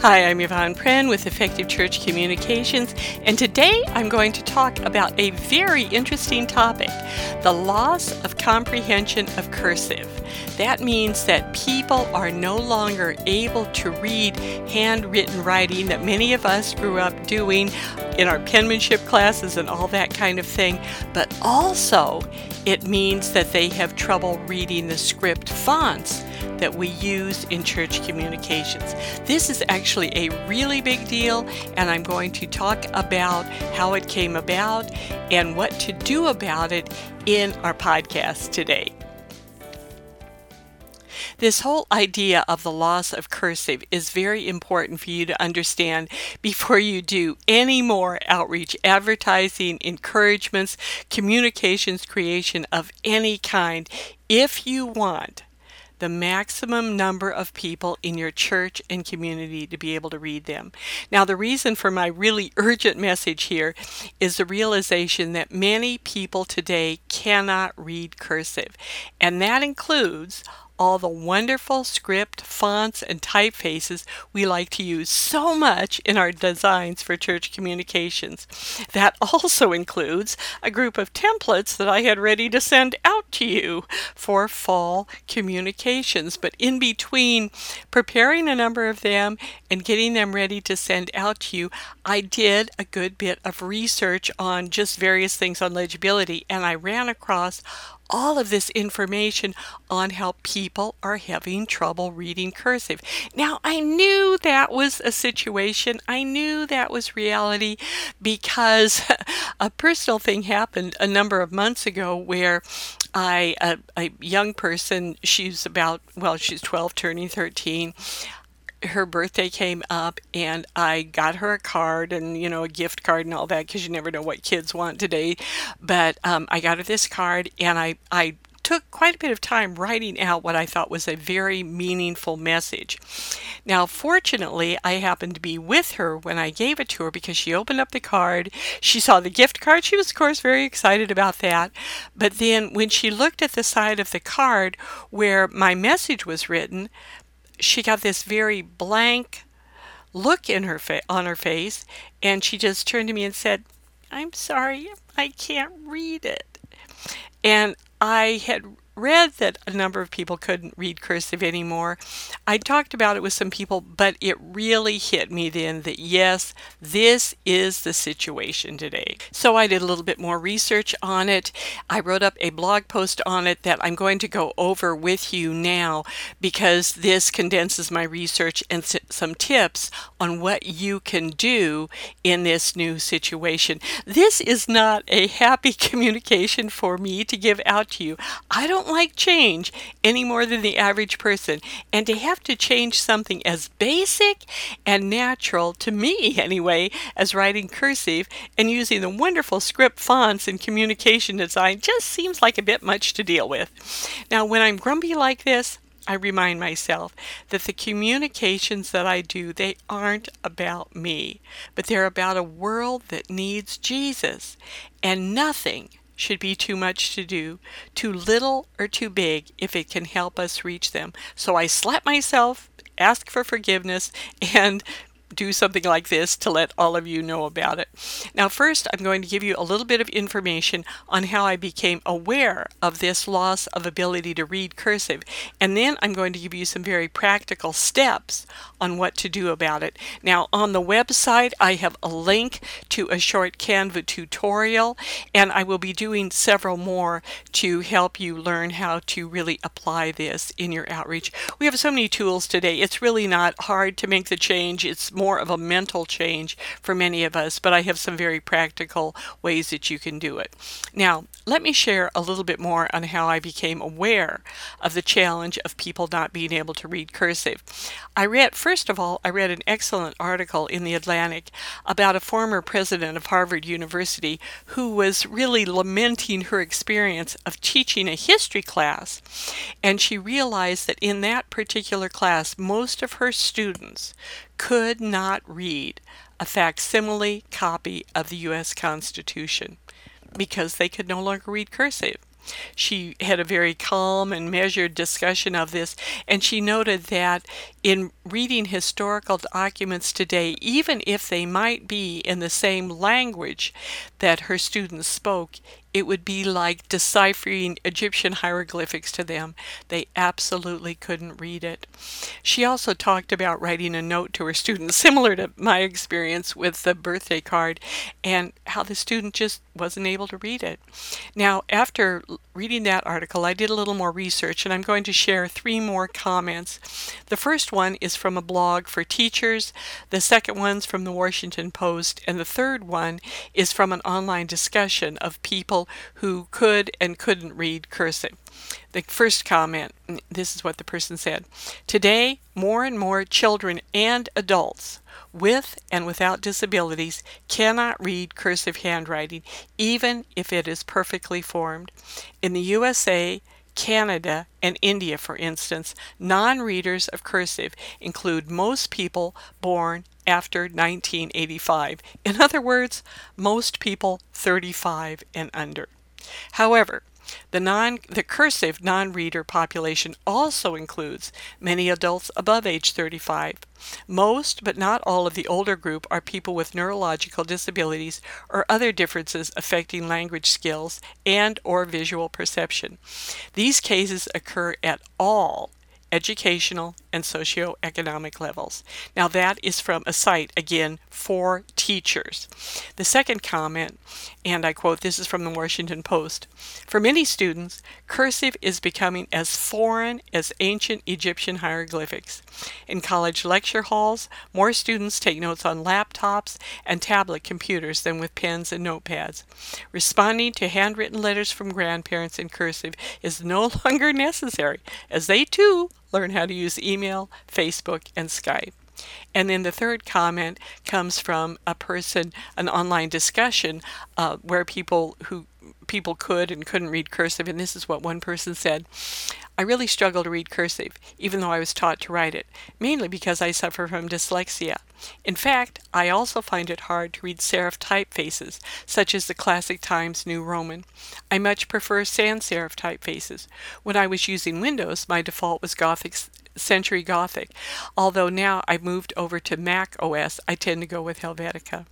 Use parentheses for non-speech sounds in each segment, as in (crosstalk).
Hi, I'm Yvonne Prehn with Effective Church Communications, and today I'm going to talk about a very interesting topic the loss of comprehension of cursive. That means that people are no longer able to read handwritten writing that many of us grew up doing in our penmanship classes and all that kind of thing, but also it means that they have trouble reading the script fonts that we use in church communications. This is actually a really big deal, and I'm going to talk about how it came about and what to do about it in our podcast today. This whole idea of the loss of cursive is very important for you to understand before you do any more outreach, advertising, encouragements, communications creation of any kind. If you want the maximum number of people in your church and community to be able to read them. Now, the reason for my really urgent message here is the realization that many people today cannot read cursive, and that includes all the wonderful script, fonts, and typefaces we like to use so much in our designs for church communications. That (laughs) also includes a group of templates that I had ready to send out to you for fall communications. But in between preparing a number of them and getting them ready to send out to you, I did a good bit of research on just various things on legibility and I ran across all of this information on how people are having trouble reading cursive. Now, I knew that was a situation, I knew that was reality because (laughs) a personal thing happened a number of months ago where I, a, a young person, she's about, well, she's 12, turning 13 her birthday came up and I got her a card and you know a gift card and all that because you never know what kids want today. But um, I got her this card and I I took quite a bit of time writing out what I thought was a very meaningful message. Now, fortunately, I happened to be with her when I gave it to her because she opened up the card. She saw the gift card. She was, of course, very excited about that. But then when she looked at the side of the card where my message was written, she got this very blank look in her fa- on her face and she just turned to me and said, "I'm sorry, I can't read it." And I had read that a number of people couldn't read cursive anymore. I talked about it with some people, but it really hit me then that yes, this is the situation today. So I did a little bit more research on it. I wrote up a blog post on it that I'm going to go over with you now because this condenses my research and some tips on what you can do in this new situation. This is not a happy (laughs) communication for me to give out to you. I don't don't like change any more than the average person. And to have to change something as basic and natural, to me anyway, as writing cursive and using the wonderful script fonts and communication design just seems like a bit much to deal with. Now, when I'm grumpy like this, I remind myself that the communications that I do, they aren't about me, but they're about a world that needs Jesus. And nothing should be too much to do, too little or too big if it can help us reach them. So I slap myself, ask for forgiveness, and do something like this to let all of you know about it. Now, first, I'm going to give you a little bit of information on how I became aware of this loss of ability to read cursive, and then I'm going to give you some very practical steps on what to do about it. Now, on the website, I have a link to a short Canva tutorial, and I will be doing several more to help you learn how to really apply this in your outreach. We have so many tools today. It's really not hard to make the change. It's more more of a mental change for many of us, but I have some very practical ways that you can do it. Now, let me share a little bit more on how I became aware of the challenge of people not being able to read cursive. I read, first of all, I read an excellent article in the Atlantic about a former president of Harvard University who was really lamenting her experience of teaching a history class. And she realized that in that particular class, most of her students could not read a facsimile copy of the U.S. Constitution because they could no longer read cursive. She had a very calm and measured discussion of this, and she noted that in reading historical documents today, even if they might be in the same language that her students spoke, it would be like deciphering Egyptian hieroglyphics to them. They absolutely couldn't read it. She also talked about writing a note to her students, (laughs) similar to my experience with the birthday card, and how the student just wasn't able to read it. Now, after reading that article, I did a little more research, and I'm going to share three more comments. The first one is from a blog for teachers, the second one's from the Washington Post, and the third one is from an online discussion of people who could and couldn't read cursive. The first comment this is what the person said Today, more and more children and adults with and without disabilities cannot read cursive handwriting, even if it is perfectly formed. In the USA, Canada, and India, for instance, non readers of cursive include most people born after 1985. In other words, most people 35 and under. However, the, non, the cursive non-reader population also includes many adults above age 35. Most, but not all, of the older group are people with neurological disabilities or other differences affecting language skills and or visual perception. These cases occur at all educational, and socioeconomic levels. Now, that is from a site, again, for teachers. The second comment, and I quote this is from the Washington Post For many students, cursive is becoming as foreign as ancient Egyptian hieroglyphics. In college lecture halls, more students take notes on laptops and tablet computers than with pens and notepads. Responding to handwritten letters from grandparents in cursive is no (laughs) longer necessary, as they too learn how to use email, Facebook, and Skype. And then the third comment comes from a person, an online discussion uh, where people who people could and couldn't read cursive, and this is what one person said. I really struggle to read cursive, even though I was taught to write it, mainly because I suffer from dyslexia. In fact, I also find it hard to read serif typefaces, such as the classic Times New Roman. I much prefer sans serif typefaces. When I was using Windows, my default was Gothic Century Gothic. Although now I've moved over to Mac OS, I tend to go with Helvetica.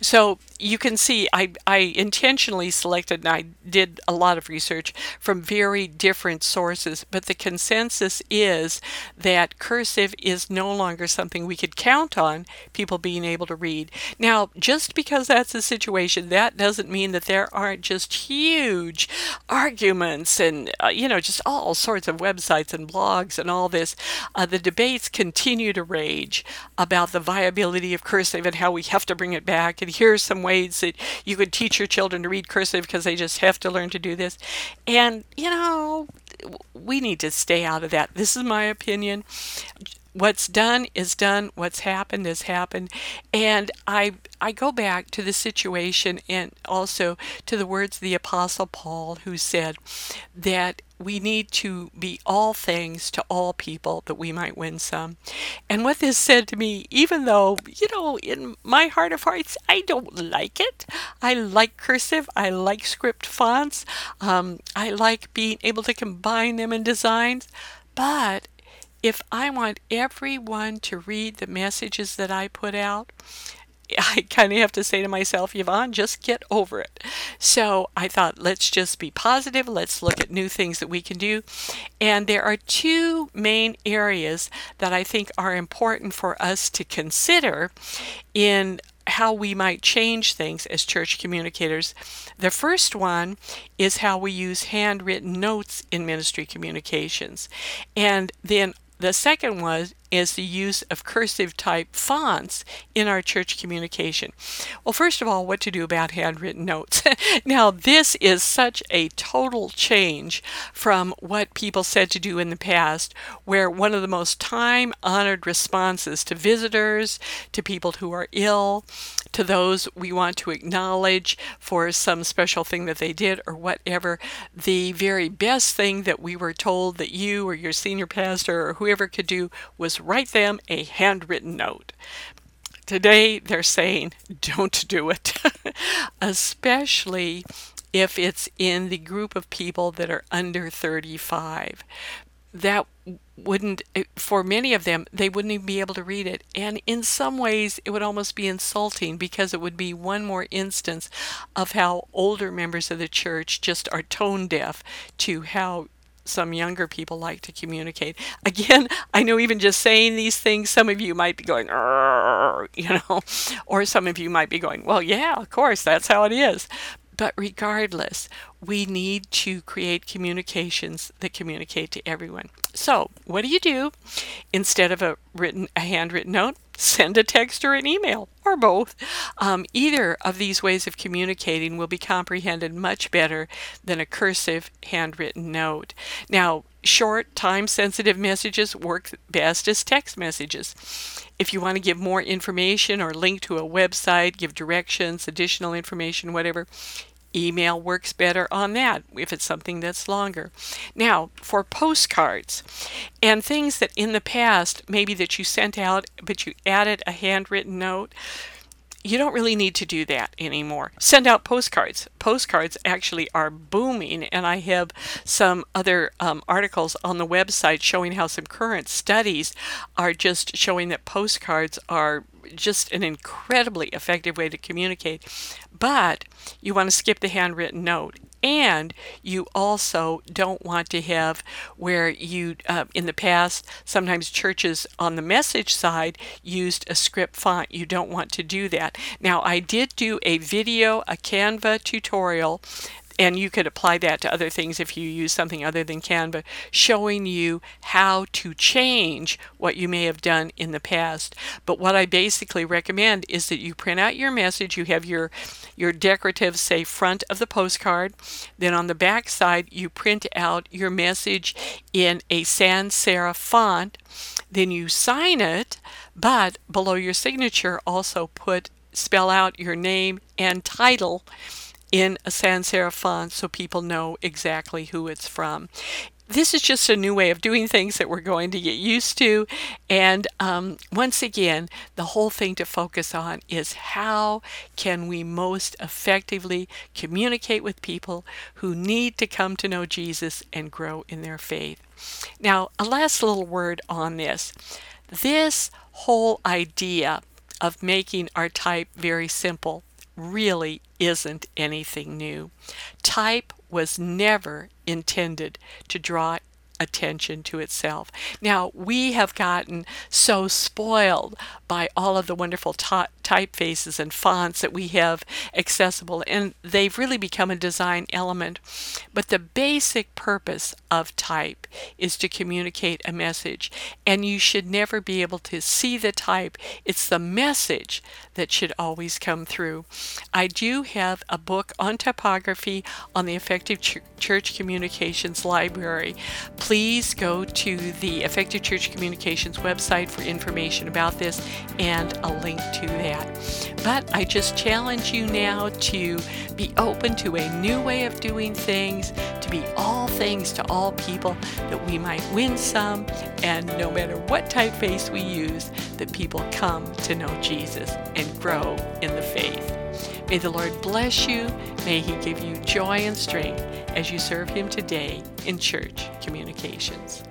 So you can see I, I intentionally selected and I did a lot of research from very different sources, but the consensus is that cursive is no longer something we could count on people being able to read. Now, just because that's the situation, that doesn't mean that there aren't just huge arguments and, uh, you know, just all sorts of websites and blogs and all this uh, the debates continue to rage about the viability of cursive and how we have to bring it back. And here's some ways that you could teach your children to read cursive because they just have to learn to do this. And, you know, we need to stay out of that. This is my opinion what's done is done what's happened has happened and i i go back to the situation and also to the words of the apostle paul who said that we need to be all things to all people that we might win some. And what this said to me, even though, you know, in my heart of hearts, I don't like it. I like cursive, I like script fonts, um, I like being able to combine them in designs. But if I want everyone to read the messages that I put out, (laughs) I kind of have to say to myself, Yvonne, just get over it. So I thought, let's just be positive. Let's look at new things that we can do. And there are two main areas that I think are important for us to consider in how we might change things as church communicators. The first one is how we use handwritten notes in ministry communications. And then the second one is the use of cursive type fonts in our church communication. Well, first of all, what to do about handwritten notes. (laughs) now, this is such a total change from what people said to do in the past, where one of the most time honored responses to visitors, to people who are ill, to those we want to acknowledge for some special thing that they did or whatever, the very best thing that we were told that you or your senior pastor or whoever could do was write them a handwritten note. Today they're saying don't do it, (laughs) especially if it's in the group of people that are under 35. That wouldn't, eh, for many of them, they wouldn't even be able to read it. And in some ways, it would almost be insulting because it would be one more instance of how older members of the church just are tone deaf to how some younger people like to communicate. Again, I know even just saying these things, some of you might be going, you know, (laughs) or some of you might be going, well, yeah, of course, that's how it is. But regardless, we need to create communications that communicate to everyone. So, what do you do? Instead of a written, a handwritten note, send a text or an email, or both. Um, either of these ways of communicating will be comprehended much better than a cursive handwritten note. Now, short, time sensitive messages work best as text messages. If you want to give more information or link to a website, give directions, additional information, whatever, email works better on that if it's something that's longer. Now, for postcards and things that in the past maybe that you sent out but you added a handwritten note, you don't really need to do that anymore. Send out postcards. Postcards actually are booming, and I have some other um, articles on the website showing how some current studies are just showing that postcards are just an incredibly effective way to communicate. But you want to skip the handwritten note. And you also don't want to have where you, uh, in the past, sometimes churches on the message side used a script font. You don't want to do that. Now, I did do a video, a Canva tutorial and you could apply that to other things if you use something other than Canva, showing you how to change what you may have done in the past. But what I basically recommend is that you print out your message, you have your your decorative say front of the postcard, then on the back side you print out your message in a sans serif font, then you sign it, but below your signature also put spell out your name and title in a sans serif font so people know exactly who it's from. This is just a new way of doing things that we're going to get used to. And um, once again, the whole thing to focus on is how can we most effectively communicate with people who need to come to know Jesus and grow in their faith. Now, a last little word on this. This whole idea of making our type very simple really isn't anything new. Type was never intended to draw attention to itself. Now, we have gotten so spoiled by all of the wonderful typefaces and fonts that we have accessible, and they've really become a design element. But the basic purpose of type is to communicate a message, and you should never be able to see the type. It's the message that should always come through. I do have a book on typography on the Effective Ch- Church Communications Library. Please go to the Effective Church Communications website for information about this and a link to that. But I just challenge you now to be open to a new way of doing things, to be all things to all people, that we might win some, and no matter what typeface we use, that people come to know Jesus and grow in the faith. May the Lord bless you. May He give you joy and strength as you serve Him today in church communications.